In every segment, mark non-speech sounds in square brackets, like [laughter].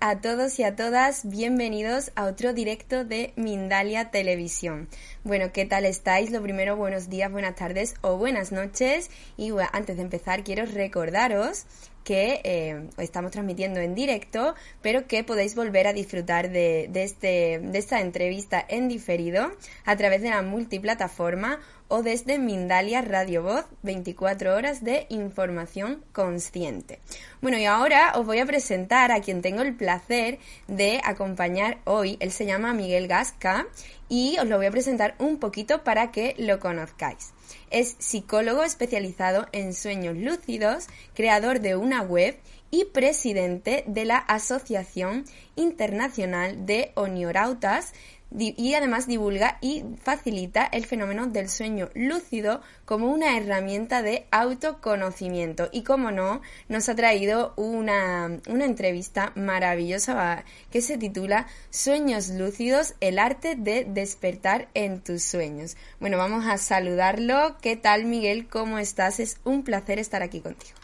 A todos y a todas, bienvenidos a otro directo de Mindalia Televisión. Bueno, ¿qué tal estáis? Lo primero, buenos días, buenas tardes o buenas noches. Y antes de empezar, quiero recordaros que eh, estamos transmitiendo en directo, pero que podéis volver a disfrutar de, de, este, de esta entrevista en diferido a través de la multiplataforma o desde Mindalia Radio Voz, 24 horas de información consciente. Bueno, y ahora os voy a presentar a quien tengo el placer de acompañar hoy. Él se llama Miguel Gasca y os lo voy a presentar un poquito para que lo conozcáis. Es psicólogo especializado en sueños lúcidos, creador de una web y presidente de la Asociación Internacional de Oniorautas, y además divulga y facilita el fenómeno del sueño lúcido como una herramienta de autoconocimiento. Y como no, nos ha traído una, una entrevista maravillosa que se titula Sueños lúcidos, el arte de despertar en tus sueños. Bueno, vamos a saludarlo. ¿Qué tal Miguel? ¿Cómo estás? Es un placer estar aquí contigo.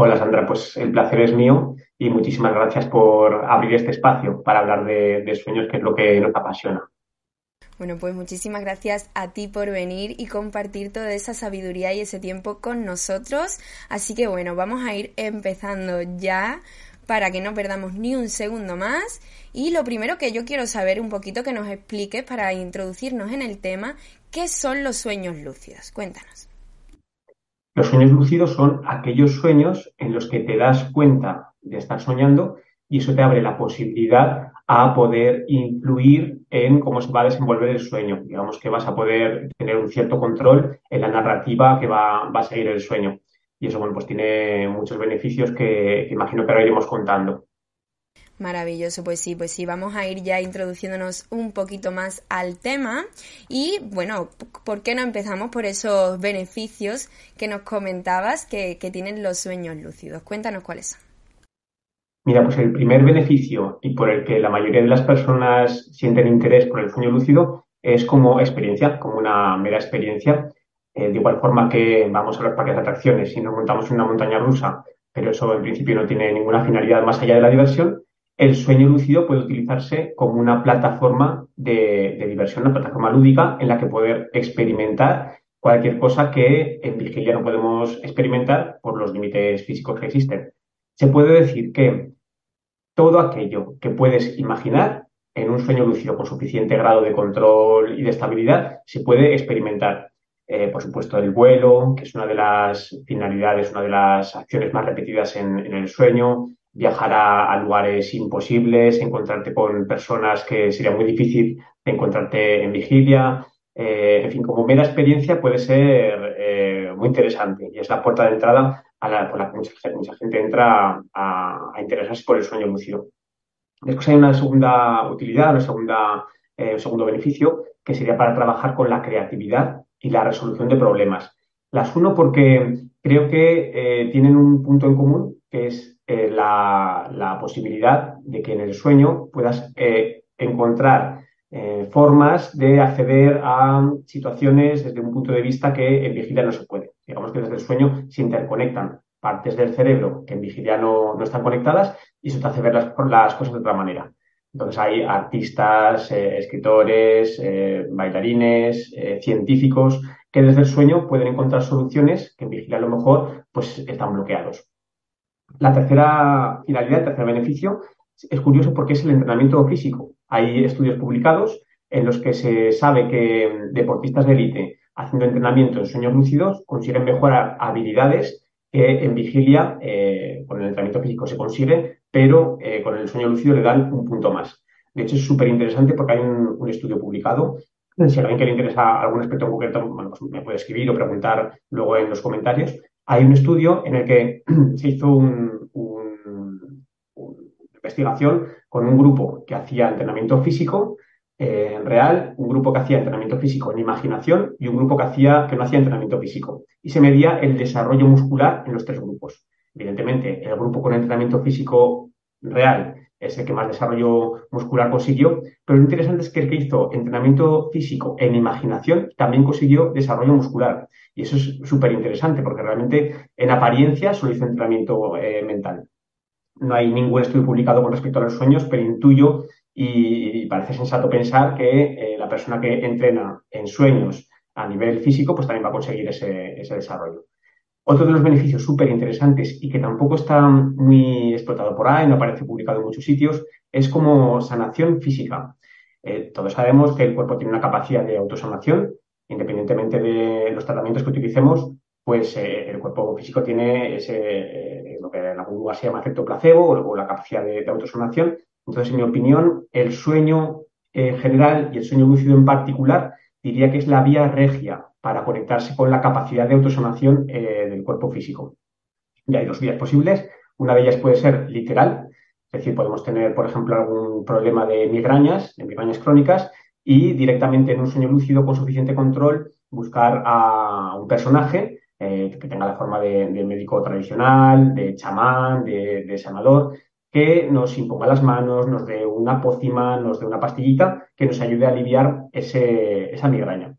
Hola Sandra, pues el placer es mío y muchísimas gracias por abrir este espacio para hablar de, sueños, que es lo que nos apasiona. Bueno, pues muchísimas gracias a ti por venir y compartir toda esa sabiduría y ese tiempo con nosotros. Así que bueno, vamos a ir empezando ya para que no perdamos ni un segundo más. Y lo primero que yo quiero saber un poquito que nos expliques para introducirnos en el tema, ¿qué son los sueños lúcidos? Cuéntanos. Los sueños lúcidos son aquellos sueños en los que te das cuenta de estar soñando y eso te abre la posibilidad a poder influir en cómo se va a desenvolver el sueño. Digamos que vas a poder tener un cierto control en la narrativa que va, a seguir el sueño. Y eso, bueno, pues tiene muchos beneficios que, que imagino que ahora iremos contando. Maravilloso, pues sí, pues sí, vamos a ir ya introduciéndonos un poquito más al tema y bueno, ¿por qué no empezamos por esos beneficios que nos comentabas que, tienen los sueños lúcidos? Cuéntanos cuáles son. Mira, pues el primer beneficio y por el que la mayoría de las personas sienten interés por el sueño lúcido es como experiencia, como una mera experiencia. Eh, de igual forma que vamos a los parques de atracciones y nos montamos en una montaña rusa, pero eso en principio no tiene ninguna finalidad más allá de la diversión, el sueño lúcido puede utilizarse como una plataforma de, diversión, una plataforma lúdica en la que poder experimentar cualquier cosa que en vigilia no podemos experimentar por los límites físicos que existen. Se puede decir que todo aquello que puedes imaginar en un sueño lúcido con suficiente grado de control y de estabilidad se puede experimentar. Eh, por supuesto, el vuelo, que es una de las finalidades, una de las acciones más repetidas en el sueño, viajar a, lugares imposibles, encontrarte con personas que sería muy difícil encontrarte en vigilia. Eh, en fin, como mera experiencia puede ser eh, muy interesante y es la puerta de entrada a la, por la que mucha, gente entra a, interesarse por el sueño lúcido. Después hay una segunda utilidad, una segunda, eh, un segundo beneficio, que sería para trabajar con la creatividad y la resolución de problemas. Las uno porque creo que tienen un punto en común, que es eh, la, posibilidad de que en el sueño puedas eh, encontrar eh, formas de acceder a situaciones desde un punto de vista que en vigilia no se puede. Digamos que desde el sueño se interconectan partes del cerebro que en vigilia no, están conectadas y eso te hace ver las, las cosas de otra manera. Entonces hay artistas, escritores, bailarines, científicos que desde el sueño pueden encontrar soluciones que en vigilia a lo mejor pues están bloqueados. La tercera finalidad, el tercer beneficio, es curioso porque es el entrenamiento físico. Hay estudios publicados en los que se sabe que deportistas de élite haciendo entrenamiento en sueños lúcidos consiguen mejorar habilidades que en vigilia eh, con el entrenamiento físico se consigue, pero con el sueño lúcido le dan un punto más. De hecho, es súper interesante porque hay un, estudio publicado. Si a alguien que le interesa algún aspecto concreto, pues me puede escribir o preguntar luego en los comentarios. Hay un estudio en el que [clears throat] se hizo una investigación con un grupo que hacía entrenamiento físico eh, real, un grupo que hacía entrenamiento físico en imaginación y un grupo que, hacía, que no hacía entrenamiento físico. Y se medía el desarrollo muscular en los tres grupos. Evidentemente, el grupo con entrenamiento físico real es el que más desarrollo muscular consiguió, pero lo interesante es que el que hizo entrenamiento físico en imaginación también consiguió desarrollo muscular. Y eso es súper interesante porque realmente en apariencia solo hizo entrenamiento eh, mental. No hay ningún estudio publicado con respecto a los sueños, pero intuyo y, parece sensato pensar que eh, la persona que entrena en sueños a nivel físico, pues también va a conseguir ese, ese desarrollo. Otro de los beneficios súper interesantes y que tampoco está muy explotado por ahí, no aparece publicado en muchos sitios, es como sanación física. Eh, todos sabemos que el cuerpo tiene una capacidad de autosanación, independientemente de los tratamientos que utilicemos, pues eh, el cuerpo físico tiene ese, eh, lo que en la burbuja se llama efecto placebo o, la capacidad de, de, autosanación. Entonces, en mi opinión, el sueño en general y el sueño lúcido en particular diría que es la vía regia para conectarse con la capacidad de autosanación eh, del cuerpo físico. Y hay dos vías posibles. Una de ellas puede ser literal, es decir, podemos tener, por ejemplo, algún problema de migrañas, de migrañas crónicas, y directamente en un sueño lúcido con suficiente control buscar a un personaje eh, que tenga la forma de, médico tradicional, de chamán, de, sanador, que nos imponga las manos, nos dé una pócima, nos dé una pastillita que nos ayude a aliviar esa migraña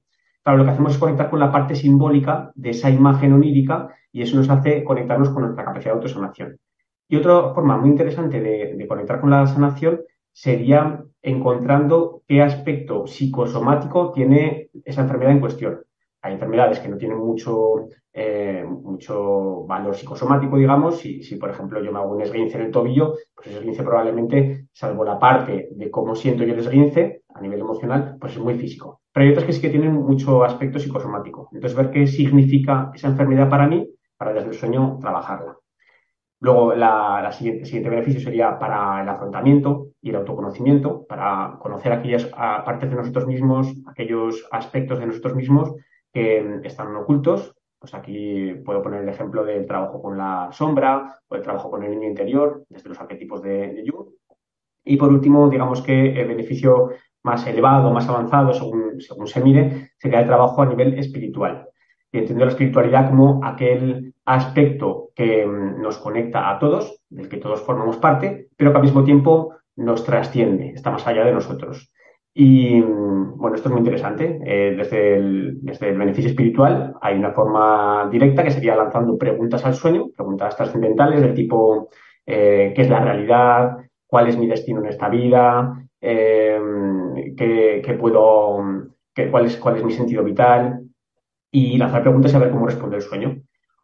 lo que hacemos es conectar con la parte simbólica de esa imagen onírica y eso nos hace conectarnos con nuestra capacidad de autosanación. Y otra forma muy interesante de, conectar con la sanación sería encontrando qué aspecto psicosomático tiene esa enfermedad en cuestión. Hay enfermedades que no tienen mucho, eh, mucho valor psicosomático, digamos. Si, si, por ejemplo, yo me hago un esguince en el tobillo, pues ese esguince probablemente, salvo la parte de cómo siento yo el esguince a nivel emocional, pues es muy físico. Pero hay otras que sí que tienen mucho aspecto psicosomático. Entonces, ver qué significa esa enfermedad para mí, para desde el sueño trabajarla. Luego, la, siguiente, siguiente, beneficio sería para el afrontamiento y el autoconocimiento, para conocer aquellas partes de nosotros mismos, aquellos aspectos de nosotros mismos que están ocultos. Pues aquí puedo poner el ejemplo del trabajo con la sombra o el trabajo con el niño interior, desde los arquetipos de, de Jung. Y por último, digamos que el beneficio más elevado, más avanzado, según, según se mire, sería el trabajo a nivel espiritual. Y entiendo la espiritualidad como aquel aspecto que mm, nos conecta a todos, del que todos formamos parte, pero que al mismo tiempo nos trasciende, está más allá de nosotros. Y bueno, esto es muy interesante. Eh, desde, el, desde, el, beneficio espiritual hay una forma directa que sería lanzando preguntas al sueño, preguntas trascendentales del tipo eh, ¿qué es la realidad? ¿Cuál es mi destino en esta vida? Eh, qué, puedo, cuál, es, cuál es mi sentido vital y lanzar preguntas y a ver cómo responde el sueño.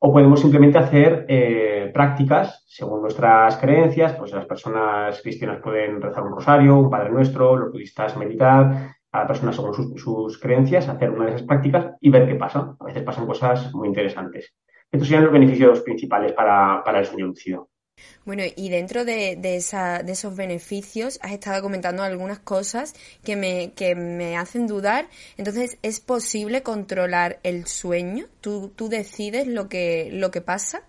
O podemos simplemente hacer eh, prácticas según nuestras creencias, pues las personas cristianas pueden rezar un rosario, un Padre Nuestro, los budistas meditar, cada persona según sus, creencias, hacer una de esas prácticas y ver qué pasa. A veces pasan cosas muy interesantes. Estos serían los beneficios principales para, para el sueño lúcido. Bueno, y dentro de, esa, de esos beneficios has estado comentando algunas cosas que me, hacen dudar. Entonces, ¿es posible controlar el sueño? ¿Tú, decides lo que, lo que pasa?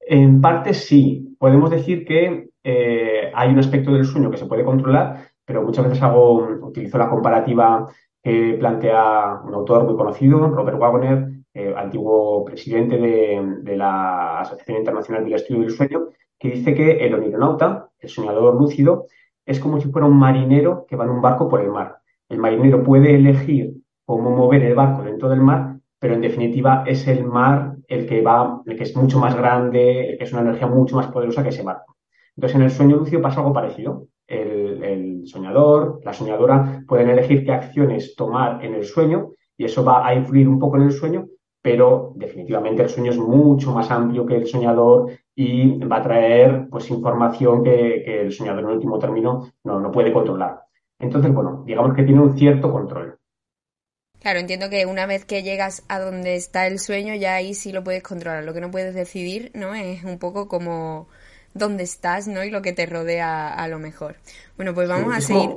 En parte sí. Podemos decir que eh, hay un aspecto del sueño que se puede controlar, pero muchas veces hago, utilizo la comparativa que plantea un autor muy conocido, Robert Wagner, eh, antiguo presidente de, la Asociación Internacional del Estudio del Sueño, que dice que el onironauta, el soñador lúcido, es como si fuera un marinero que va en un barco por el mar. El marinero puede elegir cómo mover el barco dentro del mar, pero en definitiva es el mar el que va, el que es mucho más grande, el que es una energía mucho más poderosa que ese barco. Entonces, en el sueño lúcido pasa algo parecido. El, el soñador, la soñadora pueden elegir qué acciones tomar en el sueño y eso va a influir un poco en el sueño, pero definitivamente el sueño es mucho más amplio que el soñador y va a traer pues información que, el soñador en último término no, no puede controlar. Entonces, bueno, digamos que tiene un cierto control. Claro, entiendo que una vez que llegas a donde está el sueño, ya ahí sí lo puedes controlar. Lo que no puedes decidir, ¿no? Es un poco como dónde estás, ¿no? Y lo que te rodea a lo mejor. Bueno, pues vamos a seguir.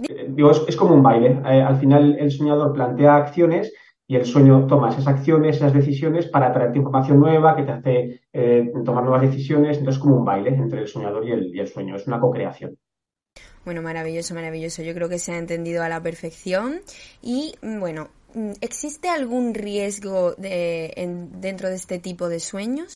Eh, digo, es, como un baile. Eh, al final el soñador plantea acciones y el sueño toma esas acciones, esas decisiones para traerte información nueva que te hace eh, tomar nuevas decisiones. Entonces es como un baile entre el soñador y el, y el sueño. Es una co-creación. Bueno, maravilloso, maravilloso. Yo creo que se ha entendido a la perfección. Y bueno, ¿existe algún riesgo de, dentro de este tipo de sueños?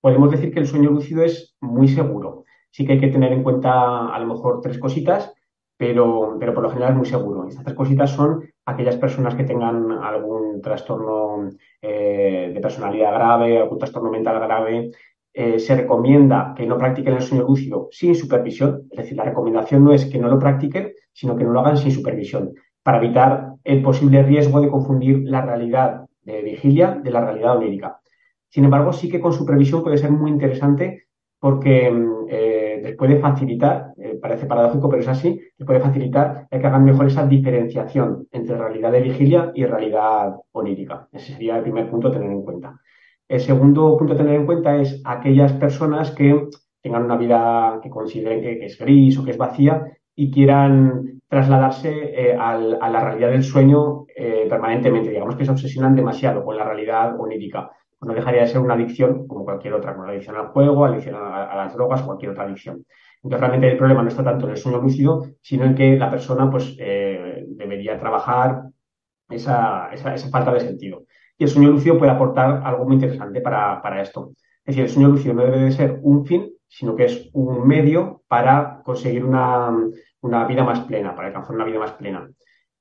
Podemos decir que el sueño lúcido es muy seguro. Sí que hay que tener en cuenta a lo mejor tres cositas, pero, pero por lo general es muy seguro. Estas tres cositas son aquellas personas que tengan algún trastorno eh, de personalidad grave, algún trastorno mental grave, eh, se recomienda que no practiquen el sueño lúcido sin supervisión, es decir, la recomendación no es que no lo practiquen, sino que no lo hagan sin supervisión, para evitar el posible riesgo de confundir la realidad de vigilia de la realidad onírica. Sin embargo, sí que con supervisión puede ser muy interesante porque eh, les puede facilitar, eh, parece paradójico, pero es así, les puede facilitar que hagan mejor esa diferenciación entre realidad de vigilia y realidad onírica. Ese sería el primer punto a tener en cuenta. El segundo punto a tener en cuenta es aquellas personas que tengan una vida que consideren que, es gris o que es vacía y quieran trasladarse eh, a la realidad del sueño eh, permanentemente. Digamos que se obsesionan demasiado con la realidad onírica. No dejaría de ser una adicción como cualquier otra, como la adicción al juego, adicción a, las drogas cualquier otra adicción. Entonces, realmente el problema no está tanto en el sueño lúcido, sino en que la persona pues, eh, debería trabajar esa, esa, esa falta de sentido. Y el sueño lúcido puede aportar algo muy interesante para, esto. Es decir, el sueño lúcido no debe de ser un fin, sino que es un medio para conseguir una, vida más plena, para alcanzar una vida más plena.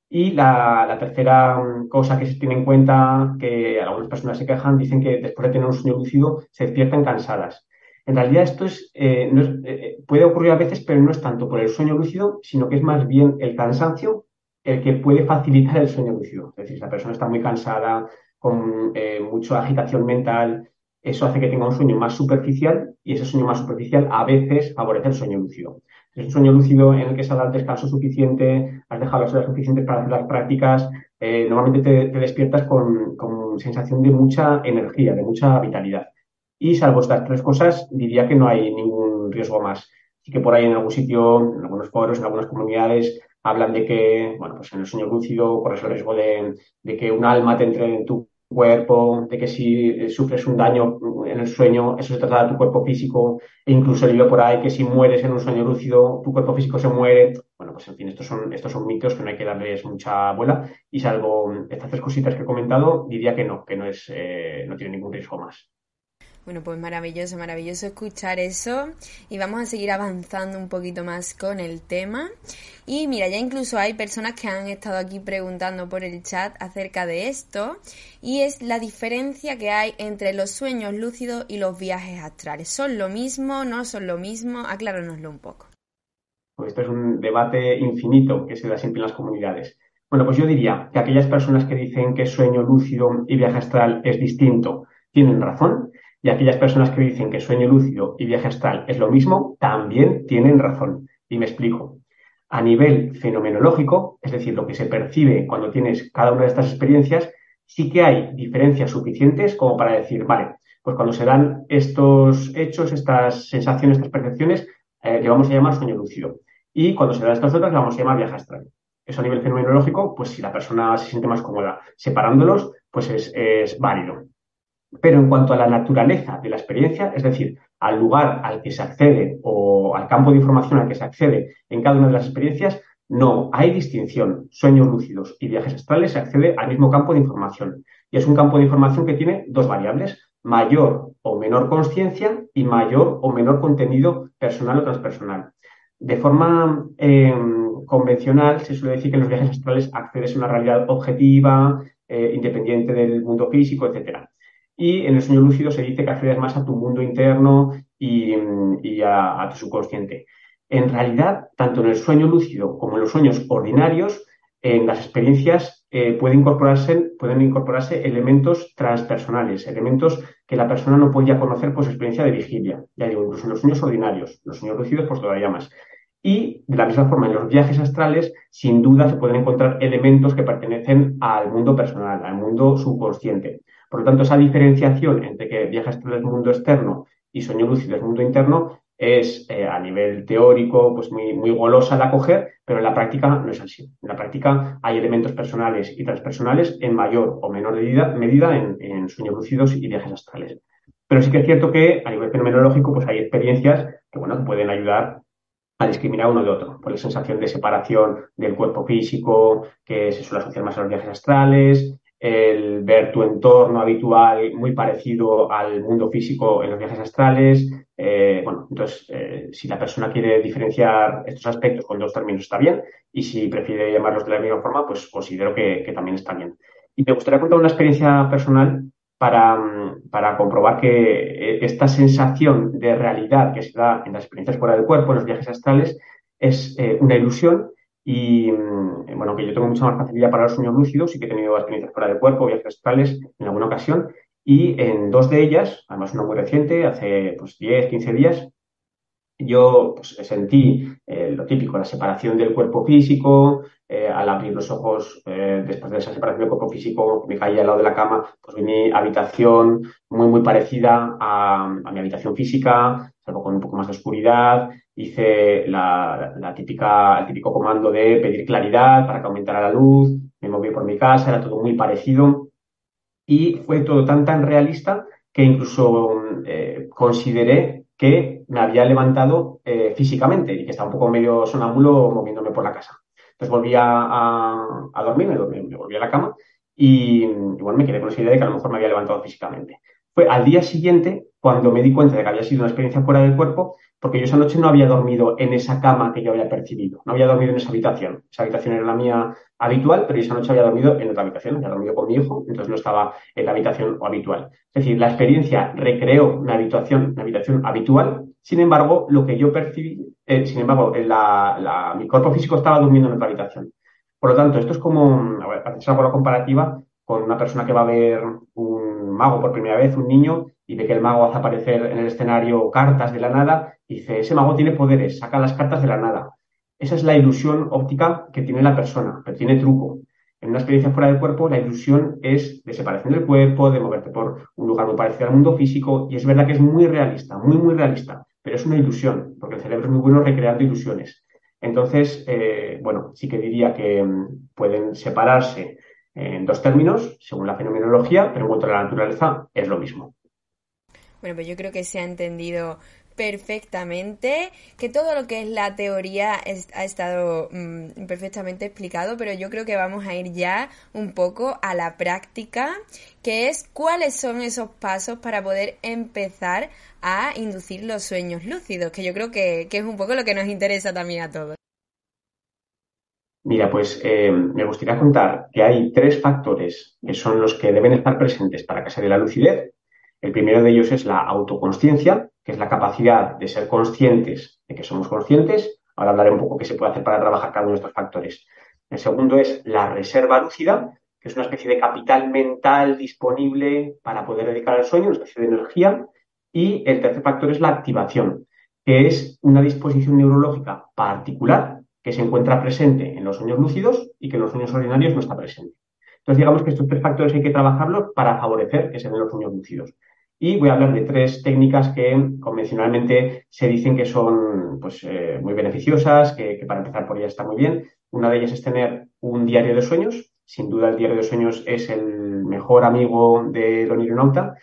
Y la, tercera cosa que se tiene en cuenta, que algunas personas se quejan, dicen que después de tener un sueño lúcido se despiertan cansadas. En realidad esto es, eh, eh, puede ocurrir a veces, pero no es tanto por el sueño lúcido, sino que es más bien el cansancio el que puede facilitar el sueño lúcido. Es decir, si la persona está muy cansada, con eh, mucha agitación mental, eso hace que tenga un sueño más superficial y ese sueño más superficial a veces favorece el sueño lúcido. Es un sueño lúcido en el que se ha dado el descanso suficiente, has dejado las horas suficientes para hacer las prácticas, eh, normalmente te, despiertas con, sensación de mucha energía, de mucha vitalidad. Y salvo estas tres cosas, diría que no hay ningún riesgo más. Así que por ahí en algún sitio, en algunos foros, en algunas comunidades, hablan de que, bueno, pues en el sueño lúcido corres el riesgo de, que un alma te entre en tu cuerpo, de que si sufres un daño en el sueño, eso se trata de tu cuerpo físico, e incluso leído por ahí que si mueres en un sueño lúcido, tu cuerpo físico se muere. Bueno, pues en fin, estos son, estos son mitos que no hay que darles mucha bola, y salvo estas tres cositas que he comentado, diría que no, que no es, eh, no tiene ningún riesgo más. Bueno, pues maravilloso, maravilloso escuchar eso y vamos a seguir avanzando un poquito más con el tema. Y mira, ya incluso hay personas que han estado aquí preguntando por el chat acerca de esto y es la diferencia que hay entre los sueños lúcidos y los viajes astrales. ¿Son lo mismo? ¿No son lo mismo? Acláranoslo un poco. Pues esto es un debate infinito que se da siempre en las comunidades. Bueno, pues yo diría que aquellas personas que dicen que sueño lúcido y viaje astral es distinto tienen razón y aquellas personas que dicen que sueño lúcido y viaje astral es lo mismo, también tienen razón. Y me explico. A nivel fenomenológico, es decir, lo que se percibe cuando tienes cada una de estas experiencias, sí que hay diferencias suficientes como para decir, vale, pues cuando se dan estos hechos, estas sensaciones, estas percepciones, eh, le vamos a llamar sueño lúcido. Y cuando se dan estas otras, le vamos a llamar viaje astral. Eso a nivel fenomenológico, pues si la persona se siente más cómoda separándolos, pues es, es válido. Pero en cuanto a la naturaleza de la experiencia, es decir, al lugar al que se accede o al campo de información al que se accede en cada una de las experiencias, no hay distinción. Sueños lúcidos y viajes astrales se accede al mismo campo de información. Y es un campo de información que tiene dos variables, mayor o menor conciencia y mayor o menor contenido personal o transpersonal. De forma em, convencional se suele decir que en los viajes astrales accedes a una realidad objetiva, eh, independiente del mundo físico, etcétera. Y en el sueño lúcido se dice que accedes más a tu mundo interno y, a, tu subconsciente. En realidad, tanto en el sueño lúcido como en los sueños ordinarios, en las experiencias eh, pueden, incorporarse, pueden incorporarse elementos transpersonales, elementos que la persona no podía conocer por su experiencia de vigilia. Ya digo, incluso en los sueños ordinarios, los sueños lúcidos, pues todavía más. Y de la misma forma, en los viajes astrales, sin duda se pueden encontrar elementos que pertenecen al mundo personal, al mundo subconsciente. Por lo tanto, esa diferenciación entre que viaje astral es mundo externo y sueño lúcido es mundo interno es eh, a nivel teórico pues muy, muy golosa de acoger, pero en la práctica no es así. En la práctica hay elementos personales y transpersonales en mayor o menor medida, medida en, en sueños lúcidos y viajes astrales. Pero sí que es cierto que a nivel fenomenológico pues hay experiencias que bueno, pueden ayudar a discriminar uno de otro, por la sensación de separación del cuerpo físico que se suele asociar más a los viajes astrales, el ver tu entorno habitual muy parecido al mundo físico en los viajes astrales. Eh, bueno, entonces, eh, si la persona quiere diferenciar estos aspectos con dos términos está bien, y si prefiere llamarlos de la misma forma, pues considero que, que también está bien. Y me gustaría contar una experiencia personal para, para, comprobar que eh, esta sensación de realidad que se da en las experiencias fuera del cuerpo, en los viajes astrales, es eh, una ilusión y, mm, bueno, que yo tengo mucha más facilidad para los sueños lúcidos y que he tenido experiencias fuera del cuerpo, viajes astrales en alguna ocasión. Y en dos de ellas, además una muy reciente, hace pues 10, 15 días, yo pues, sentí eh, lo típico, la separación del cuerpo físico, eh, al abrir los ojos eh, después de esa separación del cuerpo físico, me caía al lado de la cama, pues vi mi habitación muy, muy parecida a, a mi habitación física, salvo con un poco más de oscuridad, hice la, típica, el típico comando de pedir claridad para que aumentara la luz, me moví por mi casa, era todo muy parecido y fue todo tan, tan realista que incluso consideré que me había levantado eh, físicamente y que estaba un poco medio sonámbulo moviéndome por la casa. Entonces volví a, a, dormir, me, me, volví a la cama y, y, bueno, me quedé con esa idea de que a lo mejor me había levantado físicamente. Fue al día siguiente cuando me di cuenta de que había sido una experiencia fuera del cuerpo, porque yo esa noche no había dormido en esa cama que yo había percibido, no había dormido en esa habitación. Esa habitación era la mía habitual, pero esa noche había dormido en otra habitación, había dormido con mi hijo, entonces no estaba en la habitación habitual. Es decir, la experiencia recreó una habitación, una habitación habitual, sin embargo, lo que yo percibí, eh, sin embargo, la, mi cuerpo físico estaba durmiendo en otra habitación. Por lo tanto, esto es como, a ver, hacer la comparativa con una persona que va a ver un mago por primera vez, un niño, y ve que el mago hace aparecer en el escenario cartas de la nada, dice, ese mago tiene poderes, saca las cartas de la nada. Esa es la ilusión óptica que tiene la persona, pero tiene truco. En una experiencia fuera del cuerpo, la ilusión es de separación del cuerpo, de moverte por un lugar muy parecido al mundo físico, y es verdad que es muy realista, muy, muy realista, pero es una ilusión, porque el cerebro es muy bueno recreando ilusiones. Entonces, eh, bueno, sí que diría que mm, pueden separarse en dos términos, según la fenomenología, pero en cuanto a la naturaleza es lo mismo. Bueno, pues yo creo que se ha entendido perfectamente, que todo lo que es la teoría ha estado mmm, perfectamente explicado, pero yo creo que vamos a ir ya un poco a la práctica, que es cuáles son esos pasos para poder empezar a inducir los sueños lúcidos, que yo creo que es un poco lo que nos interesa también a todos. Mira, pues eh, me gustaría contar que hay tres factores que son los que deben estar presentes para que se dé la lucidez. El primero de ellos es la autoconsciencia, que es la capacidad de ser conscientes de que somos conscientes. Ahora hablaré un poco qué se puede hacer para trabajar cada uno de estos factores. El segundo es la reserva lúcida, que es una especie de capital mental disponible para poder dedicar al sueño, una especie de energía. Y el tercer factor es la activación, que es una disposición neurológica particular que se encuentra presente en los sueños lúcidos y que en los sueños ordinarios no está presente. Entonces, digamos que estos tres factores hay que trabajarlos para favorecer que se den los sueños lúcidos. Y voy a hablar de tres técnicas que convencionalmente se dicen que son pues, eh, muy beneficiosas, que, para empezar por ellas está muy bien. Una de ellas es tener un diario de sueños. Sin duda, el diario de sueños es el mejor amigo de Don Ironauta.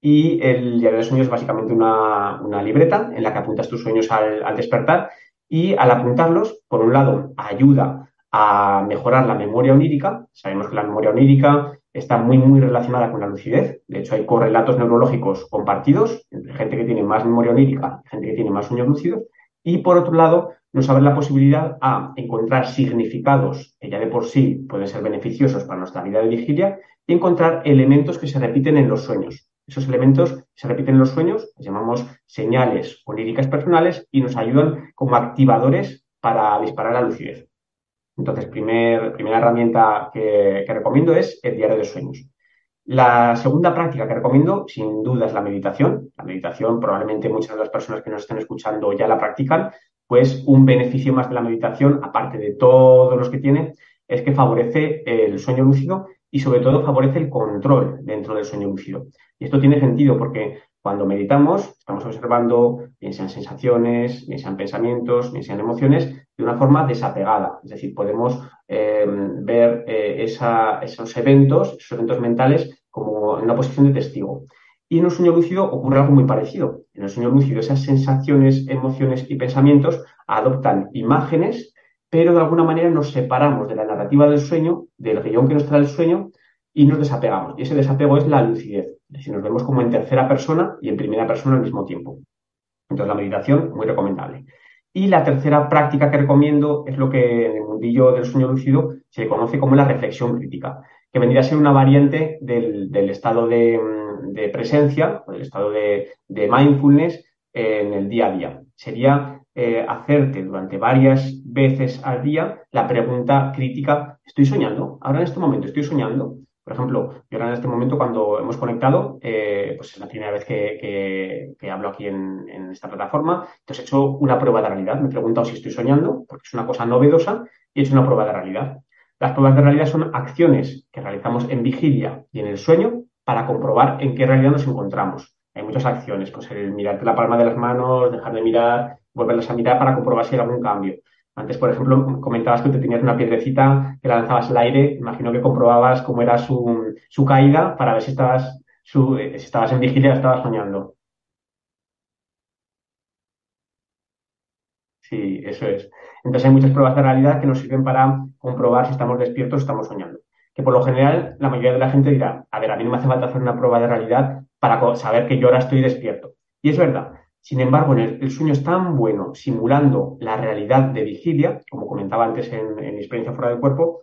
Y el diario de sueños es básicamente una, una libreta en la que apuntas tus sueños al despertar y al apuntarlos, por un lado, ayuda a mejorar la memoria onírica. Sabemos que la memoria onírica está muy, muy relacionada con la lucidez. De hecho, hay correlatos neurológicos compartidos entre gente que tiene más memoria onírica y gente que tiene más sueños lúcidos. Y por otro lado, nos abre la posibilidad a encontrar significados que ya de por sí pueden ser beneficiosos para nuestra vida de vigilia y encontrar elementos que se repiten en los sueños. Esos elementos se repiten en los sueños, los llamamos señales oníricas personales y nos ayudan como activadores para disparar la lucidez. Entonces, primer, primera herramienta que, que recomiendo es el diario de sueños. La segunda práctica que recomiendo, sin duda, es la meditación. La meditación, probablemente muchas de las personas que nos estén escuchando ya la practican, pues un beneficio más de la meditación, aparte de todos los que tiene, es que favorece el sueño lúcido y sobre todo favorece el control dentro del sueño lúcido. Y esto tiene sentido porque cuando meditamos estamos observando, bien sean sensaciones, bien sean pensamientos, bien sean emociones, de una forma desapegada. Es decir, podemos eh, ver eh, esos eventos, esos eventos mentales, como en una posición de testigo. Y en un sueño lúcido ocurre algo muy parecido. En el sueño lúcido esas sensaciones, emociones y pensamientos adoptan imágenes, pero de alguna manera nos separamos de la narrativa del sueño, del guion que nos trae el sueño, y nos desapegamos. Y ese desapego es la lucidez. Decir, nos vemos como en tercera persona y en primera persona al mismo tiempo. Entonces, la meditación, muy recomendable. Y la tercera práctica que recomiendo es lo que en el mundillo del sueño lúcido se conoce como la reflexión crítica, que vendría a ser una variante del, estado de, presencia, del estado de, mindfulness en el día a día. Sería eh, hacerte durante varias veces al día la pregunta crítica, ¿estoy soñando? Ahora en este momento estoy soñando. Por ejemplo, yo ahora en este momento cuando hemos conectado, eh, pues es la primera vez que, hablo aquí en, esta plataforma, entonces he hecho una prueba de realidad. Me he preguntado si estoy soñando, porque es una cosa novedosa, y he hecho una prueba de realidad. Las pruebas de realidad son acciones que realizamos en vigilia y en el sueño para comprobar en qué realidad nos encontramos. Hay muchas acciones, pues el mirarte la palma de las manos, dejar de mirar, volverlas a mirar para comprobar si hay algún cambio. Antes, por ejemplo, comentabas que te tenías una piedrecita que la lanzabas al aire. Imagino que comprobabas cómo era su, caída para ver si estabas, su, si estabas en vigilia o estabas soñando. Sí, eso es. Entonces hay muchas pruebas de realidad que nos sirven para comprobar si estamos despiertos o estamos soñando. Que por lo general la mayoría de la gente dirá, a ver, a mí no me hace falta hacer una prueba de realidad para saber que yo ahora estoy despierto. Y es verdad, sin embargo, el, sueño es tan bueno simulando la realidad de vigilia, como comentaba antes en, mi experiencia fuera del cuerpo,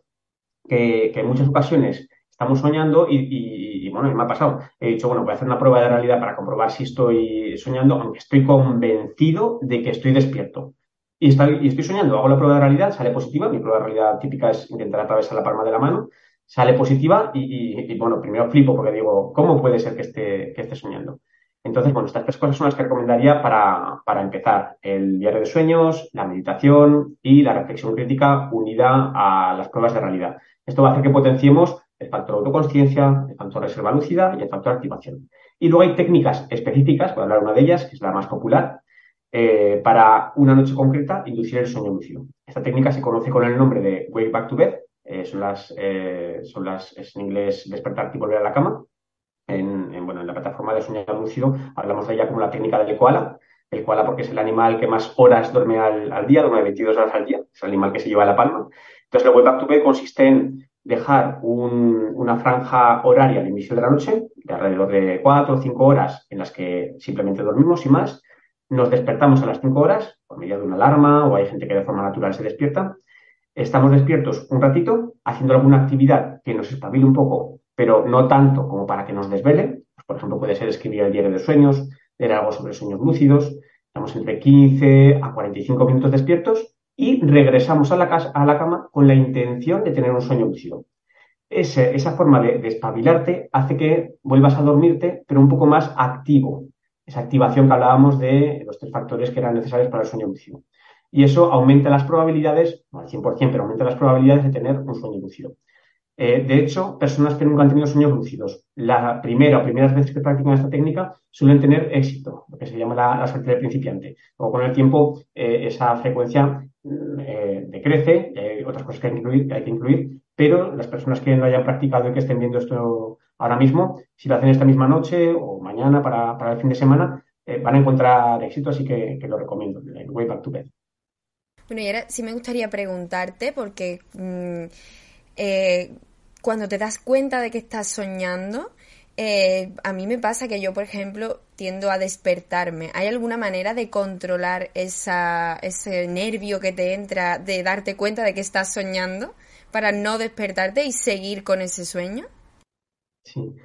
que, en muchas ocasiones estamos soñando y, bueno, me ha pasado. He dicho, bueno, voy a hacer una prueba de realidad para comprobar si estoy soñando, aunque estoy convencido de que estoy despierto. Y estoy, y soñando, hago la prueba de realidad, sale positiva, mi prueba de realidad típica es intentar atravesar la palma de la mano, sale positiva y, bueno, primero flipo porque digo, ¿cómo puede ser que esté, que esté soñando? Entonces, bueno, estas tres cosas son las que recomendaría para, empezar. El diario de sueños, la meditación y la reflexión crítica unida a las pruebas de realidad. Esto va a hacer que potenciemos el factor autoconsciencia, el factor reserva lúcida y el factor activación. Y luego hay técnicas específicas, voy a hablar de una de ellas, que es la más popular, eh, para una noche concreta inducir el sueño lúcido. Esta técnica se conoce con el nombre de Wake Back to Bed, eh, son, las, eh, son las, es en inglés despertar y volver a la cama, en, bueno, en la plataforma de sueño lúcido hablamos de ella como la técnica del koala. El koala porque es el animal que más horas duerme al, día, duerme 22 horas al día, es el animal que se lleva la palma. Entonces, el Wake Back to Bed consiste en dejar una franja horaria al inicio de la noche, de alrededor de 4 o 5 horas, en las que simplemente dormimos y más. Nos despertamos a las 5 horas por medio de una alarma o hay gente que de forma natural se despierta. Estamos despiertos un ratito haciendo alguna actividad que nos espabile un poco pero no tanto como para que nos desvele. Por ejemplo, puede ser escribir el diario de sueños, leer algo sobre sueños lúcidos. Estamos entre 15 a 45 minutos despiertos y regresamos a la, casa, a la cama con la intención de tener un sueño lúcido. esa forma de, de espabilarte hace que vuelvas a dormirte, pero un poco más activo. Esa activación que hablábamos de los tres factores que eran necesarios para el sueño lúcido. Y eso aumenta las probabilidades, no al 100%, pero aumenta las probabilidades de tener un sueño lúcido. Eh, de hecho, personas que nunca han tenido sueños lúcidos, la primera o primeras veces que practican esta técnica suelen tener éxito, lo que se llama la, suerte del principiante. O con el tiempo eh, esa frecuencia mm, eh, decrece, hay otras cosas que hay que, incluir, pero las personas que no hayan practicado y que estén viendo esto ahora mismo, si lo hacen esta misma noche o mañana para, el fin de semana, van a encontrar éxito, así que, lo recomiendo, Way Back to Bed. Bueno, y ahora sí me gustaría preguntarte, porque... Mm, eh, cuando te das cuenta de que estás soñando, eh, a mí me pasa que yo, por ejemplo, tiendo a despertarme. ¿Hay alguna manera de controlar esa, ese nervio que te entra de darte cuenta de que estás soñando para no despertarte y seguir con ese sueño? Sí.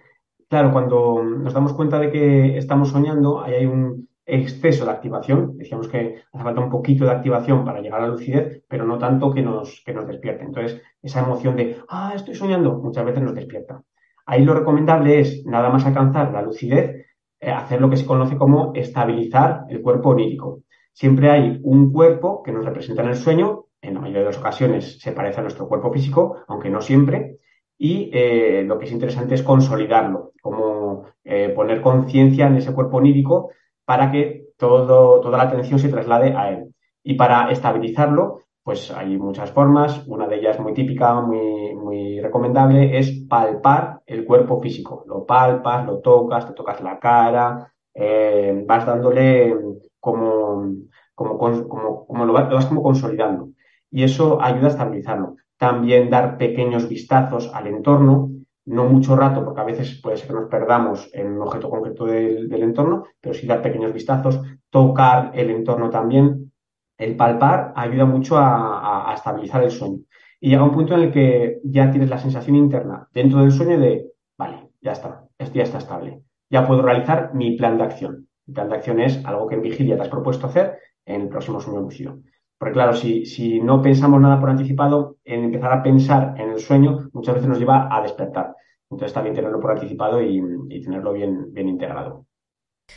Claro, cuando nos damos cuenta de que estamos soñando, ahí hay un, exceso de activación. Decíamos que hace falta un poquito de activación para llegar a la lucidez, pero no tanto que nos, que nos despierte. Entonces, esa emoción de, ah, estoy soñando, muchas veces nos despierta. Ahí lo recomendable es, nada más alcanzar la lucidez, eh, hacer lo que se conoce como estabilizar el cuerpo onírico. siempre hay un cuerpo que nos representa en el sueño, en la mayoría de las ocasiones se parece a nuestro cuerpo físico, aunque no siempre, y eh, lo que es interesante es consolidarlo, como eh, poner conciencia en ese cuerpo onírico para que toda la atención se traslade a él. Y para estabilizarlo, pues hay muchas formas. Una de ellas muy típica, muy, muy recomendable, es palpar el cuerpo físico. Lo palpas, lo tocas, te tocas la cara, eh, vas dándole como, como, como, como lo, vas, como consolidando. Y eso ayuda a estabilizarlo. También dar pequeños vistazos al entorno, no mucho rato, porque a veces puede ser que nos perdamos en un objeto concreto del, entorno, pero sí dar pequeños vistazos, tocar el entorno también, el palpar ayuda mucho a, estabilizar el sueño. Y llega un punto en el que ya tienes la sensación interna dentro del sueño de, vale, ya está, esto ya está estable. Ya puedo realizar mi plan de acción. Mi plan de acción es algo que en vigilia te has propuesto hacer en el próximo sueño lúcido. Porque claro, si, si no pensamos nada por anticipado, en empezar a pensar en el sueño muchas veces nos lleva a despertar. Entonces también tenerlo por anticipado y, y tenerlo bien, bien integrado.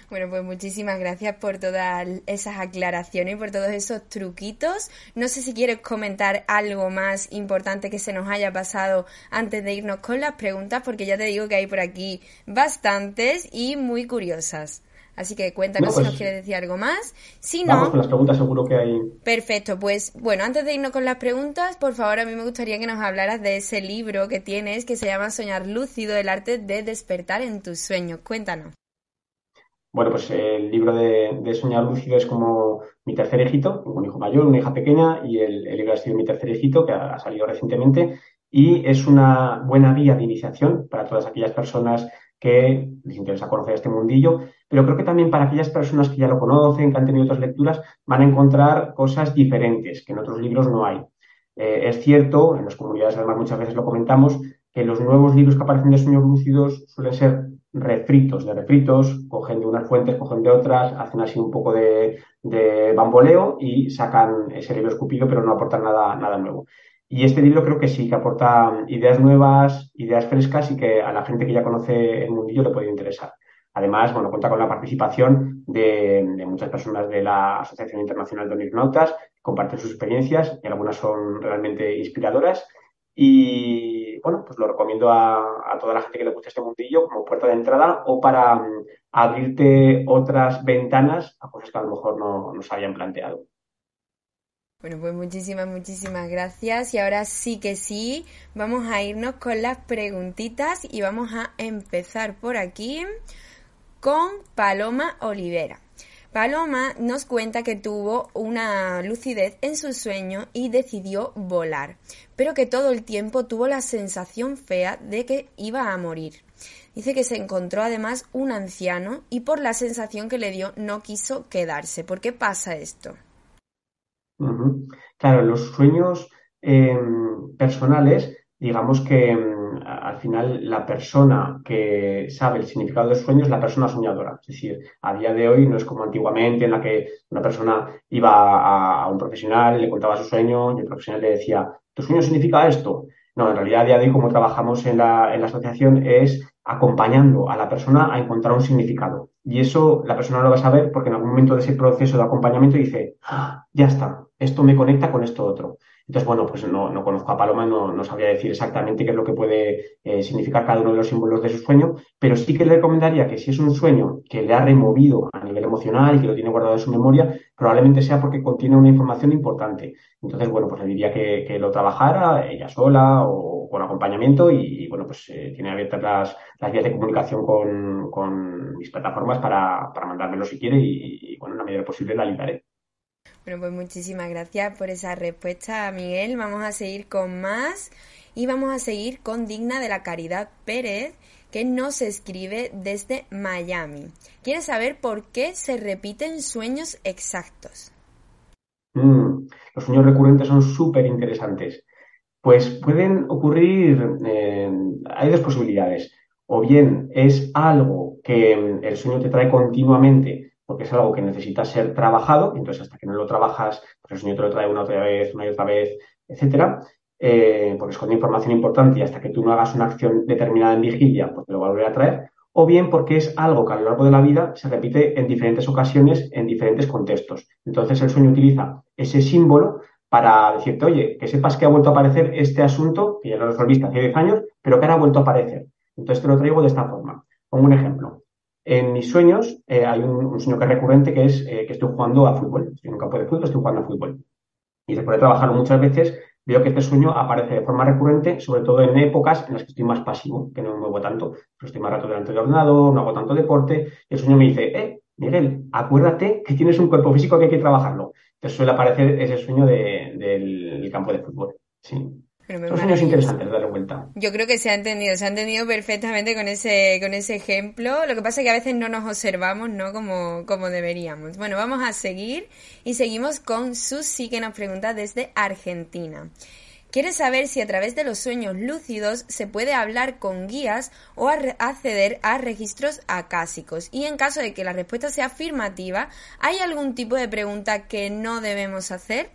Bueno, pues muchísimas gracias por todas esas aclaraciones y por todos esos truquitos. No sé si quieres comentar algo más importante que se nos haya pasado antes de irnos con las preguntas, porque ya te digo que hay por aquí bastantes y muy curiosas. Así que cuéntanos si nos pues, quieres decir algo más. Si no, con las preguntas seguro que hay. Perfecto, pues bueno, antes de irnos con las preguntas, por favor, a mí me gustaría que nos hablaras de ese libro que tienes que se llama Soñar lúcido, el arte de despertar en tus sueños. Cuéntanos. Bueno, pues el libro de, Soñar Lúcido es como mi tercer hijito, un hijo mayor, una hija pequeña, y el, libro ha sido mi tercer hijito, que ha, salido recientemente, y es una buena vía de iniciación para todas aquellas personas que les interesa conocer este mundillo, pero creo que también para aquellas personas que ya lo conocen, que han tenido otras lecturas, van a encontrar cosas diferentes que en otros libros no hay. Eh, es cierto, en las comunidades además muchas veces lo comentamos, que los nuevos libros que aparecen de sueños lúcidos suelen ser refritos de refritos, cogen de unas fuentes, cogen de otras, hacen así un poco de, bamboleo y sacan ese libro escupido, pero no aportan nada, nada nuevo. Y este libro creo que sí, que aporta ideas nuevas, ideas frescas y que a la gente que ya conoce el mundillo le puede interesar. Además, bueno, cuenta con la participación de, muchas personas de la Asociación Internacional de Onirnautas, comparten sus experiencias y algunas son realmente inspiradoras. Y bueno, pues lo recomiendo a, toda la gente que le guste este mundillo como puerta de entrada o para mm, abrirte otras ventanas a cosas que a lo mejor no nos habían planteado. Bueno, pues muchísimas, muchísimas gracias. Y ahora sí que sí, vamos a irnos con las preguntitas y vamos a empezar por aquí con Paloma Olivera. Paloma nos cuenta que tuvo una lucidez en su sueño y decidió volar, pero que todo el tiempo tuvo la sensación fea de que iba a morir. Dice que se encontró además un anciano y por la sensación que le dio no quiso quedarse. ¿Por qué pasa esto? Claro, los sueños em, personales, digamos que em, al final la persona que sabe el significado de los sueños es la persona soñadora. Es decir, a día de hoy no es como antiguamente en la que una persona iba a, un profesional, le contaba su sueño y el profesional le decía, ¿tu sueño significa esto? No, en realidad a día de hoy como trabajamos en la, en la asociación es acompañando a la persona a encontrar un significado. Y eso la persona lo va a saber porque en algún momento de ese proceso de acompañamiento dice, ah, ya está, esto me conecta con esto otro. Entonces, bueno, pues no, no conozco a Paloma, no, no, sabría decir exactamente qué es lo que puede eh, significar cada uno de los símbolos de su sueño, pero sí que le recomendaría que si es un sueño que le ha removido a nivel emocional y que lo tiene guardado en su memoria, probablemente sea porque contiene una información importante. Entonces, bueno, pues le diría que, lo trabajara ella sola o con acompañamiento y, bueno, pues eh, tiene abiertas las, las, vías de comunicación con, con mis plataformas para, para mandármelo si quiere y, y, bueno, en la medida posible la ayudaré. Bueno, pues muchísimas gracias por esa respuesta, Miguel. Vamos a seguir con más y vamos a seguir con Digna de la Caridad Pérez, que nos escribe desde Miami. Quiere saber por qué se repiten sueños exactos. Mm, los sueños recurrentes son súper interesantes. Pues pueden ocurrir, eh, hay dos posibilidades. O bien es algo que el sueño te trae continuamente porque es algo que necesita ser trabajado, entonces hasta que no lo trabajas, pues el sueño te lo trae una otra vez, una y otra vez, etcétera, eh, porque esconde información importante y hasta que tú no hagas una acción determinada en vigilia, pues te lo va a volver a traer, o bien porque es algo que a lo largo de la vida se repite en diferentes ocasiones, en diferentes contextos. Entonces el sueño utiliza ese símbolo para decirte, oye, que sepas que ha vuelto a aparecer este asunto, que ya lo resolviste hace 10 años, pero que ahora ha vuelto a aparecer. Entonces te lo traigo de esta forma. Pongo un ejemplo. En mis sueños eh, hay un, sueño que es recurrente que es eh, que estoy jugando a fútbol. Estoy en un campo de fútbol, estoy jugando a fútbol. Y después de trabajarlo muchas veces, veo que este sueño aparece de forma recurrente, sobre todo en épocas en las que estoy más pasivo, que no me muevo tanto. estoy más rato delante del ordenador, no hago tanto deporte. Y el sueño me dice, eh, Miguel, acuérdate que tienes un cuerpo físico que hay que trabajarlo. Entonces suele aparecer ese sueño del campo de fútbol. Sí. Son sueños interesantes de darle vuelta. Yo creo que se ha entendido, se ha entendido perfectamente con ese, con ese ejemplo. Lo que pasa es que a veces no nos observamos, ¿no? Como, como deberíamos. Bueno, vamos a seguir y seguimos con Susi que nos pregunta desde Argentina. Quiere saber si a través de los sueños lúcidos se puede hablar con guías o acceder a registros acásicos. Y en caso de que la respuesta sea afirmativa, ¿hay algún tipo de pregunta que no debemos hacer?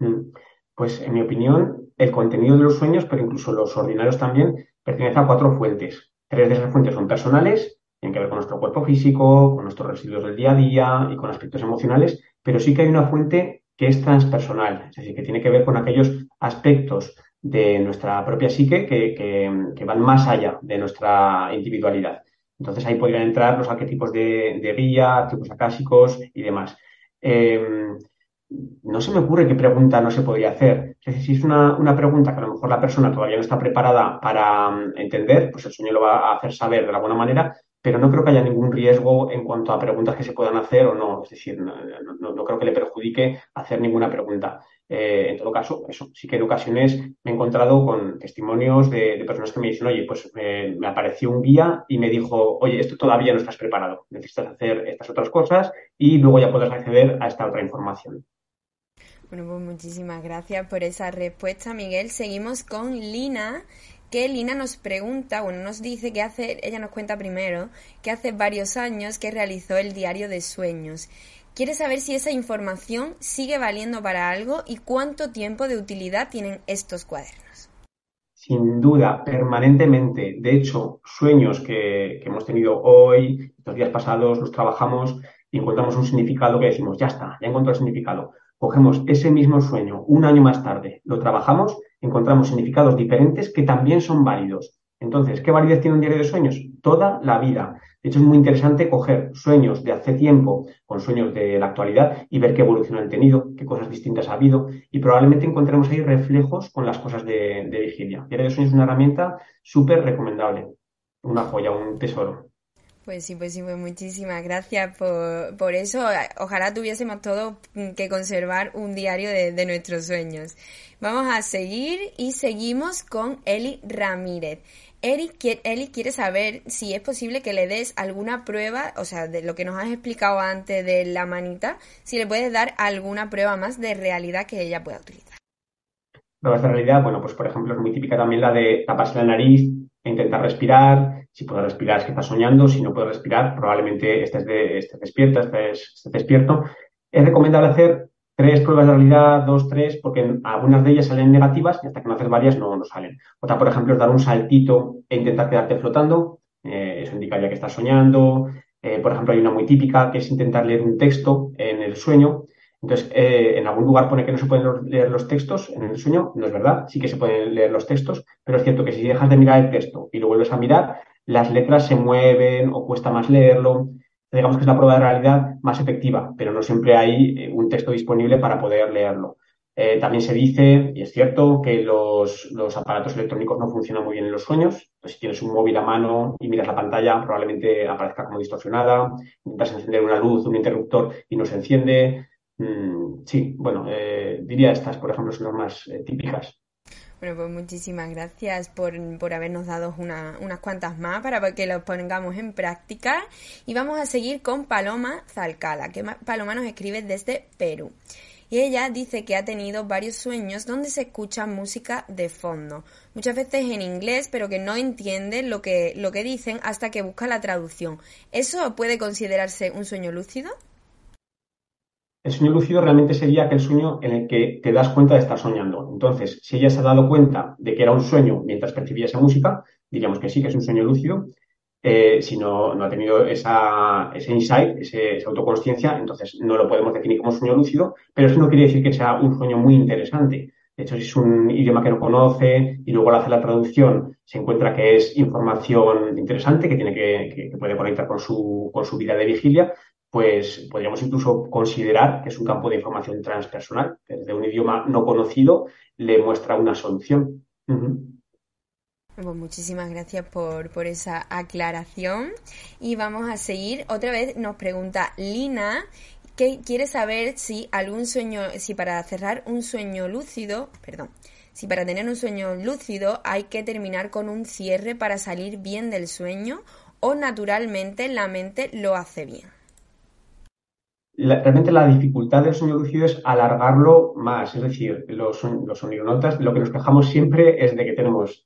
Mm. Pues en mi opinión, el contenido de los sueños, pero incluso los ordinarios también, pertenece a cuatro fuentes. Tres de esas fuentes son personales, tienen que ver con nuestro cuerpo físico, con nuestros residuos del día a día y con aspectos emocionales, pero sí que hay una fuente que es transpersonal, es decir, que tiene que ver con aquellos aspectos de nuestra propia psique que, van más allá de nuestra individualidad. Entonces ahí podrían entrar los arquetipos de, de guía, arquetipos acásicos y demás. Eh, no se me ocurre qué pregunta no se podría hacer. Si es una, pregunta que a lo mejor la persona todavía no está preparada para mm, entender, pues el sueño lo va a hacer saber de buena manera, pero no creo que haya ningún riesgo en cuanto a preguntas que se puedan hacer o no. Es decir, no, creo que le perjudique hacer ninguna pregunta. Eh, en todo caso, eso, sí que en ocasiones me he encontrado con testimonios de, personas que me dicen, oye, pues eh, me apareció un guía y me dijo, oye, esto todavía no estás preparado, necesitas hacer estas otras cosas y luego ya puedes acceder a esta otra información. Bueno, pues muchísimas gracias por esa respuesta, Miguel. Seguimos con Lina, que Lina nos pregunta, bueno, nos dice que hace, ella nos cuenta primero, que hace varios años que realizó el diario de sueños. Quiere saber si esa información sigue valiendo para algo y cuánto tiempo de utilidad tienen estos cuadernos. Sin duda, permanentemente. De hecho, sueños que, hemos tenido hoy, estos días pasados, los trabajamos y encontramos un significado que decimos, ya está, ya encontrado el significado cogemos ese mismo sueño un año más tarde, lo trabajamos, encontramos significados diferentes que también son válidos. Entonces, ¿qué validez tiene un diario de sueños? Toda la vida. De hecho, es muy interesante coger sueños de hace tiempo con sueños de la actualidad y ver qué evolución han tenido, qué cosas distintas ha habido y probablemente encontremos ahí reflejos con las cosas de, de vigilia. Diario de sueños es una herramienta súper recomendable, una joya, un tesoro. Pues sí, pues sí, pues muchísimas gracias por, por eso. Ojalá tuviésemos todos que conservar un diario de, nuestros sueños. Vamos a seguir y seguimos con Eli Ramírez. Eli, Eli quiere saber si es posible que le des alguna prueba, o sea, de lo que nos has explicado antes de la manita, si le puedes dar alguna prueba más de realidad que ella pueda utilizar. Pruebas de realidad, bueno, pues por ejemplo es muy típica también la de taparse la nariz e intentar respirar, si puedes respirar es que estás soñando, si no puedes respirar, probablemente estés, de, estés despierta, estés, despierto. Es recomendable hacer tres pruebas de realidad, dos, tres, porque algunas de ellas salen negativas y hasta que no haces varias no, no salen. Otra, por ejemplo, es dar un saltito e intentar quedarte flotando. Eh, eso indicaría que estás soñando. Eh, por ejemplo, hay una muy típica que es intentar leer un texto en el sueño. Entonces, eh, en algún lugar pone que no se pueden leer los textos en el sueño. No es verdad, sí que se pueden leer los textos, pero es cierto que si dejas de mirar el texto y lo vuelves a mirar, las letras se mueven o cuesta más leerlo. Digamos que es la prueba de realidad más efectiva, pero no siempre hay eh, un texto disponible para poder leerlo. Eh, también se dice, y es cierto, que los, aparatos electrónicos no funcionan muy bien en los sueños. si tienes un móvil a mano y miras la pantalla, probablemente aparezca como distorsionada. Intentas encender una luz, un interruptor y no se enciende. Mm, sí, bueno, eh, diría estas, por ejemplo, son las más típicas. Bueno, pues muchísimas gracias por, habernos dado unas cuantas más para que los pongamos en práctica. Y vamos a seguir con Paloma Zalcala, que Paloma nos escribe desde Perú. Y ella dice que ha tenido varios sueños donde se escucha música de fondo, muchas veces en inglés, pero que no entiende lo que, lo que dicen hasta que busca la traducción. ¿Eso puede considerarse un sueño lúcido? El sueño lúcido realmente sería aquel sueño en el que te das cuenta de estar soñando. Entonces, si ella se ha dado cuenta de que era un sueño mientras percibía esa música, diríamos que sí, que es un sueño lúcido. eh, si no, ha tenido esa, ese insight, esa autoconsciencia, entonces no lo podemos definir como sueño lúcido, pero eso no quiere decir que sea un sueño muy interesante. De hecho, si es un idioma que no conoce y luego al hacer la traducción se encuentra que es información interesante, que tiene que, que, puede conectar con su, con su vida de vigilia, pues podríamos incluso considerar que es un campo de información transpersonal, que desde un idioma no conocido le muestra una solución. Pues muchísimas gracias por, por, esa aclaración. Y vamos a seguir. Otra vez nos pregunta Lina que quiere saber si algún sueño, si para cerrar un sueño lúcido, perdón, si para tener un sueño lúcido hay que terminar con un cierre para salir bien del sueño o naturalmente la mente lo hace bien realmente la dificultad del sueño lúcido es alargarlo más. Es decir, los, los de lo que nos quejamos siempre es de que tenemos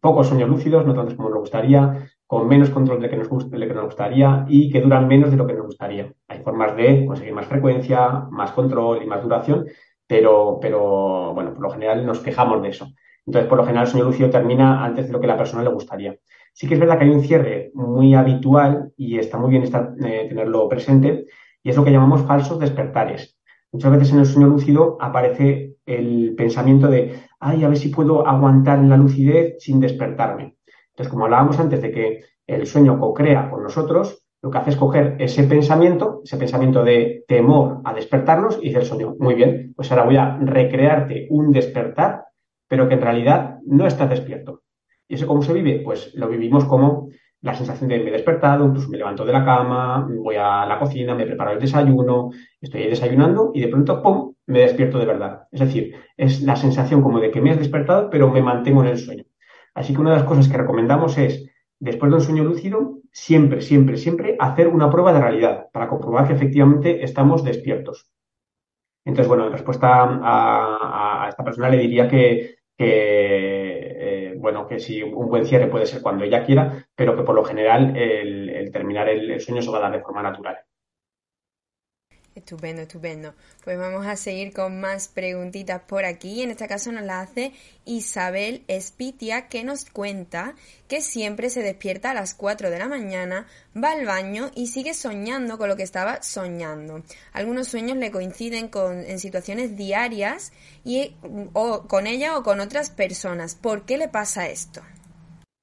pocos sueños lúcidos, no tantos como nos gustaría, con menos control de, que nos, de que nos gustaría y que duran menos de lo que nos gustaría. Hay formas de conseguir más frecuencia, más control y más duración, pero, pero bueno, por lo general nos quejamos de eso. Entonces, por lo general, el sueño lúcido termina antes de lo que la persona le gustaría. Sí que es verdad que hay un cierre muy habitual y está muy bien estar, eh, tenerlo presente, y es lo que llamamos falsos despertares. Muchas veces en el sueño lúcido aparece el pensamiento de, ay, a ver si puedo aguantar en la lucidez sin despertarme. Entonces, como hablábamos antes de que el sueño co-crea con nosotros, lo que hace es coger ese pensamiento, ese pensamiento de temor a despertarnos y dice el sueño, muy bien, pues ahora voy a recrearte un despertar, pero que en realidad no estás despierto. ¿Y eso cómo se vive? Pues lo vivimos como la sensación de me he despertado, incluso me levanto de la cama, voy a la cocina, me preparo el desayuno, estoy ahí desayunando y de pronto, ¡pum!, me despierto de verdad. Es decir, es la sensación como de que me has despertado, pero me mantengo en el sueño. Así que una de las cosas que recomendamos es, después de un sueño lúcido, siempre, siempre, siempre hacer una prueba de realidad para comprobar que efectivamente estamos despiertos. Entonces, bueno, en respuesta a, esta persona le diría que bueno, que si un buen cierre puede ser cuando ella quiera, pero que por lo general el, terminar el, sueño se va a dar de forma natural. Estupendo, estupendo. Pues vamos a seguir con más preguntitas por aquí. En este caso nos la hace Isabel Espitia, que nos cuenta que siempre se despierta a las 4 de la mañana, va al baño y sigue soñando con lo que estaba soñando. Algunos sueños le coinciden con, en situaciones diarias y o con ella o con otras personas. ¿Por qué le pasa esto?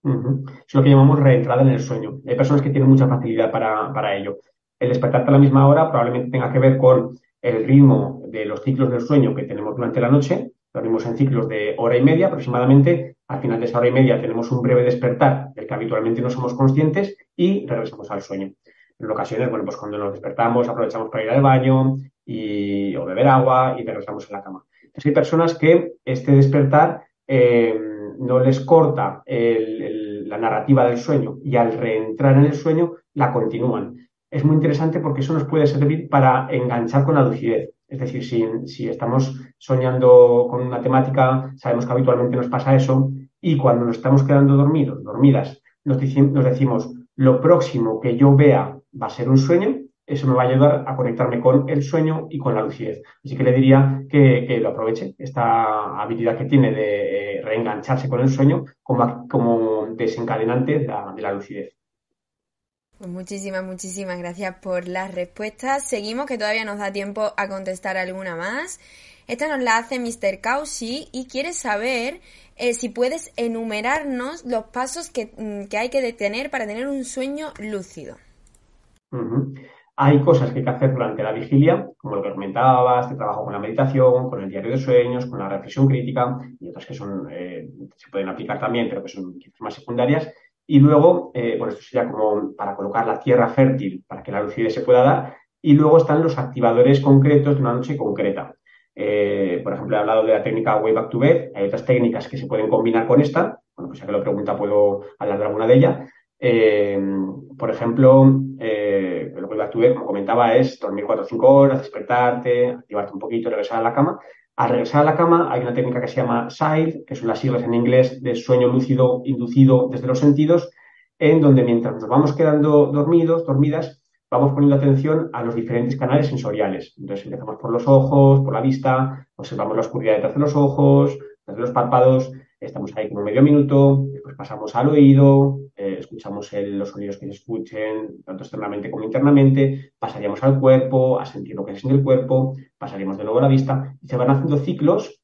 Es lo que llamamos reentrada en el sueño. Hay personas que tienen mucha facilidad para, para ello el despertarte a la misma hora probablemente tenga que ver con el ritmo de los ciclos del sueño que tenemos durante la noche. Lo vimos en ciclos de hora y media aproximadamente. Al final de esa hora y media tenemos un breve despertar del que habitualmente no somos conscientes y regresamos al sueño. En ocasiones, bueno, pues cuando nos despertamos aprovechamos para ir al baño y, o beber agua y regresamos a la cama. Hay personas que este despertar eh, no les corta la narrativa del sueño y al reentrar en el sueño la continúan es muy interesante porque eso nos puede servir para enganchar con la lucidez. Es decir, si, estamos soñando con una temática, sabemos que habitualmente nos pasa eso, y cuando nos estamos quedando dormidos, dormidas, nos, nos decimos, lo próximo que yo vea va a ser un sueño, eso me va a ayudar a conectarme con el sueño y con la lucidez. Así que le diría que, lo aproveche, esta habilidad que tiene de eh, reengancharse con el sueño como, como desencadenante de la lucidez. Pues muchísimas, muchísimas gracias por las respuestas. Seguimos, que todavía nos da tiempo a contestar alguna más. Esta nos la hace Mr. Kaushi y quiere saber eh, si puedes enumerarnos los pasos que, mm, hay que detener para tener un sueño lúcido. Hay cosas que hay que hacer durante la vigilia, como lo que comentabas, este trabajo con la meditación, con el diario de sueños, con la reflexión crítica, y otras que son, eh, se pueden aplicar también, pero que son más secundarias, y luego, eh, bueno, esto sería como para colocar la tierra fértil para que la lucidez se pueda dar. Y luego están los activadores concretos de una noche concreta. Eh, por ejemplo, he hablado de la técnica Way Back to Bed. Hay otras técnicas que se pueden combinar con esta. Bueno, pues ya que lo pregunta, puedo hablar de alguna de ellas. Eh, por ejemplo, eh, el Way Back to Bed, como comentaba, es dormir 4 o 5 horas, despertarte, activarte un poquito, regresar a la cama. Al regresar a la cama hay una técnica que se llama SILE, que son las siglas en inglés de sueño lúcido inducido desde los sentidos, en donde mientras nos vamos quedando dormidos, dormidas, vamos poniendo atención a los diferentes canales sensoriales. Entonces empezamos por los ojos, por la vista, observamos la oscuridad detrás de los ojos, detrás de los párpados, estamos ahí como medio minuto, después pasamos al oído, eh, escuchamos los sonidos que se escuchen, tanto externamente como internamente, pasaríamos al cuerpo, a sentir lo que se siente el cuerpo, pasaríamos de nuevo a la vista, y se van haciendo ciclos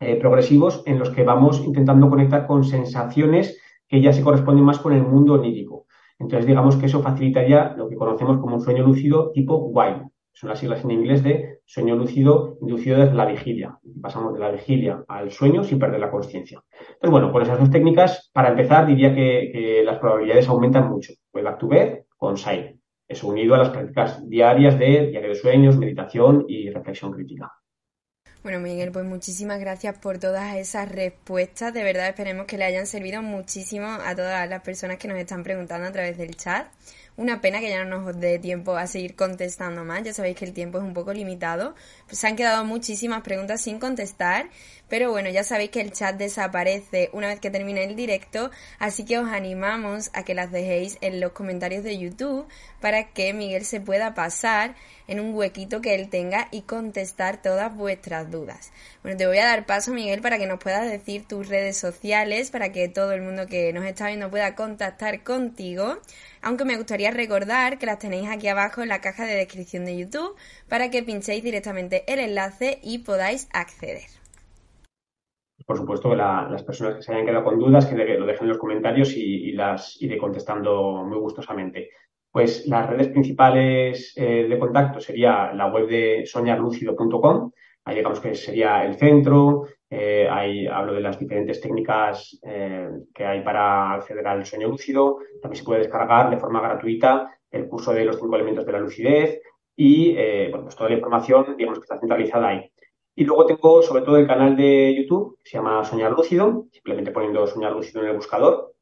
eh, progresivos en los que vamos intentando conectar con sensaciones que ya se corresponden más con el mundo onírico. Entonces, digamos que eso facilitaría lo que conocemos como un sueño lúcido tipo WILE. Son las siglas en inglés de sueño lúcido inducido desde la vigilia. Pasamos de la vigilia al sueño sin perder la conciencia. Entonces, bueno, con esas dos técnicas, para empezar, diría que, las probabilidades aumentan mucho. Wake back to bed con SAIL. Eso unido a las prácticas diarias de diario de sueños, meditación y reflexión crítica. Bueno, Miguel, pues muchísimas gracias por todas esas respuestas. De verdad esperemos que le hayan servido muchísimo a todas las personas que nos están preguntando a través del chat. Una pena que ya no nos dé tiempo a seguir contestando más. Ya sabéis que el tiempo es un poco limitado. Pues se han quedado muchísimas preguntas sin contestar. Pero bueno, ya sabéis que el chat desaparece una vez que termine el directo. Así que os animamos a que las dejéis en los comentarios de YouTube para que Miguel se pueda pasar en un huequito que él tenga y contestar todas vuestras dudas. Bueno, te voy a dar paso, Miguel, para que nos puedas decir tus redes sociales, para que todo el mundo que nos está viendo pueda contactar contigo aunque me gustaría recordar que las tenéis aquí abajo en la caja de descripción de YouTube para que pinchéis directamente el enlace y podáis acceder. Por supuesto, las personas que se hayan quedado con dudas, que lo dejen en los comentarios y, las iré contestando muy gustosamente. Pues las redes principales eh, de contacto sería la web de soñarlucido.com, ahí digamos que sería el centro, eh, hablo de las diferentes técnicas eh, que hay para acceder al sueño lúcido. También se puede descargar de forma gratuita el curso de los cinco elementos de la lucidez y bueno, pues toda la información, digamos que está centralizada ahí. Y luego tengo sobre todo el canal de YouTube que se llama Soñar Lúcido, simplemente poniendo Soñar Lúcido en el buscador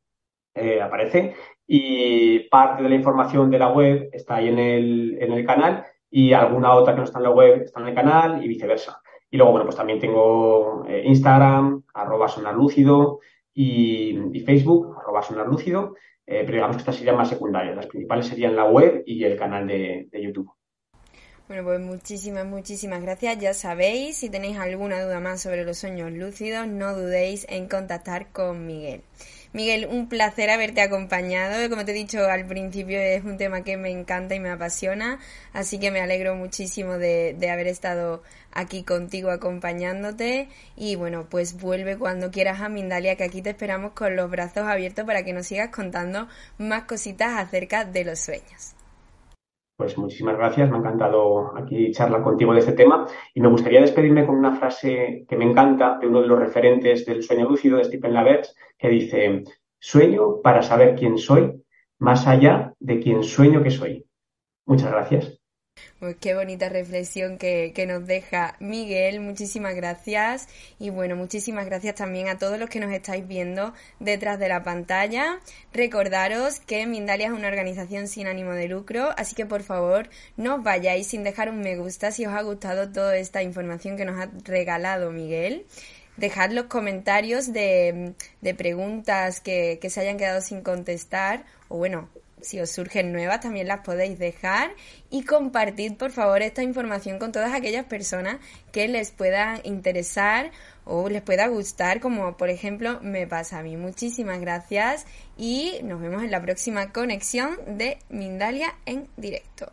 aparece. Y parte de la información de la web está ahí en el, en el canal y alguna otra que no está en la web está en el canal y viceversa. Y luego, bueno, pues también tengo eh, Instagram, arroba sonarlúcido y, y Facebook, arroba sonarlúcido, eh, pero digamos que estas serían más secundarias. Las principales serían la web y el canal de, de YouTube. Bueno, pues muchísimas, muchísimas gracias. Ya sabéis, si tenéis alguna duda más sobre los sueños lúcidos, no dudéis en contactar con Miguel. Miguel, un placer haberte acompañado. Como te he dicho al principio, es un tema que me encanta y me apasiona, así que me alegro muchísimo de, de haber estado aquí contigo acompañándote. Y bueno, pues vuelve cuando quieras a Mindalia, que aquí te esperamos con los brazos abiertos para que nos sigas contando más cositas acerca de los sueños. Pues muchísimas gracias, me ha encantado aquí charlar contigo de este tema y me gustaría despedirme con una frase que me encanta de uno de los referentes del sueño lúcido de Stephen Laverts que dice, sueño para saber quién soy más allá de quién sueño que soy. Muchas gracias. Pues qué bonita reflexión que, que, nos deja Miguel. Muchísimas gracias. Y bueno, muchísimas gracias también a todos los que nos estáis viendo detrás de la pantalla. Recordaros que Mindalia es una organización sin ánimo de lucro, así que por favor no os vayáis sin dejar un me gusta si os ha gustado toda esta información que nos ha regalado Miguel dejad los comentarios de, de preguntas que, que, se hayan quedado sin contestar o bueno, si os surgen nuevas también las podéis dejar y compartid por favor esta información con todas aquellas personas que les pueda interesar o les pueda gustar como por ejemplo me pasa a mí. Muchísimas gracias y nos vemos en la próxima conexión de Mindalia en directo.